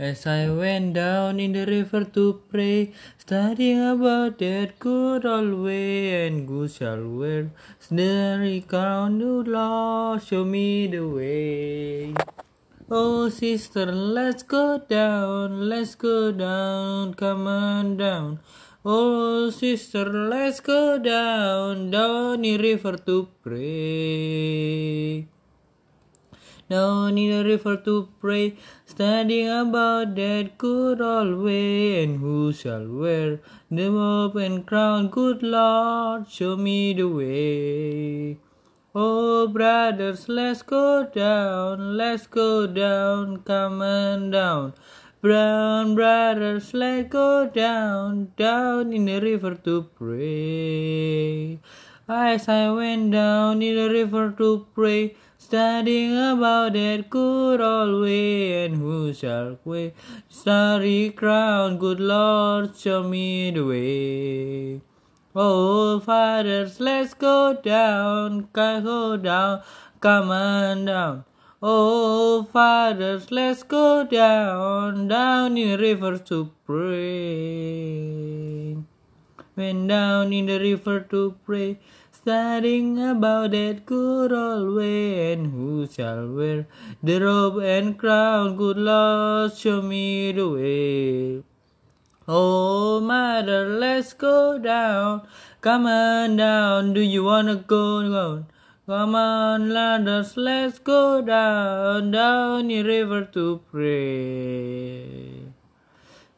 As I went down in the river to pray, studying about that good old way, and good shall wear the crown, the Lord show me the way. Oh, sister, let's go down, let's go down, come on down. Oh, sister, let's go down, down the river to pray. Down in the river to pray, standing about that good old way, and who shall wear the robe and crown? Good Lord, show me the way. Oh, brothers, let's go down, let's go down, come on down. Brown brothers, let's go down, down in the river to pray. As I went down in the river to pray, studying about that good old way, and who shall wear starry crown? Good Lord, show me the way. Oh, fathers, let's go down, go down, come on down. Oh, fathers, let's go down, down in the river to pray. Went down in the river to pray, studying about that good old way, and who shall wear the robe and crown? Good Lord, show me the way. Oh, mother, let's go down. Come on down. Do you wanna go down? Come on, ladders, let's go down, down the river to pray.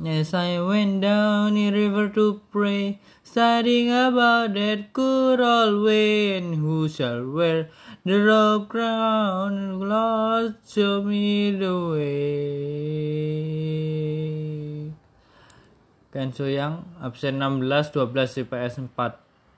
As I went down the river to pray, studying about that good old way, and who shall wear the robe crown? Lord, show me the way. Kanso yang absen 16 12 CPS 4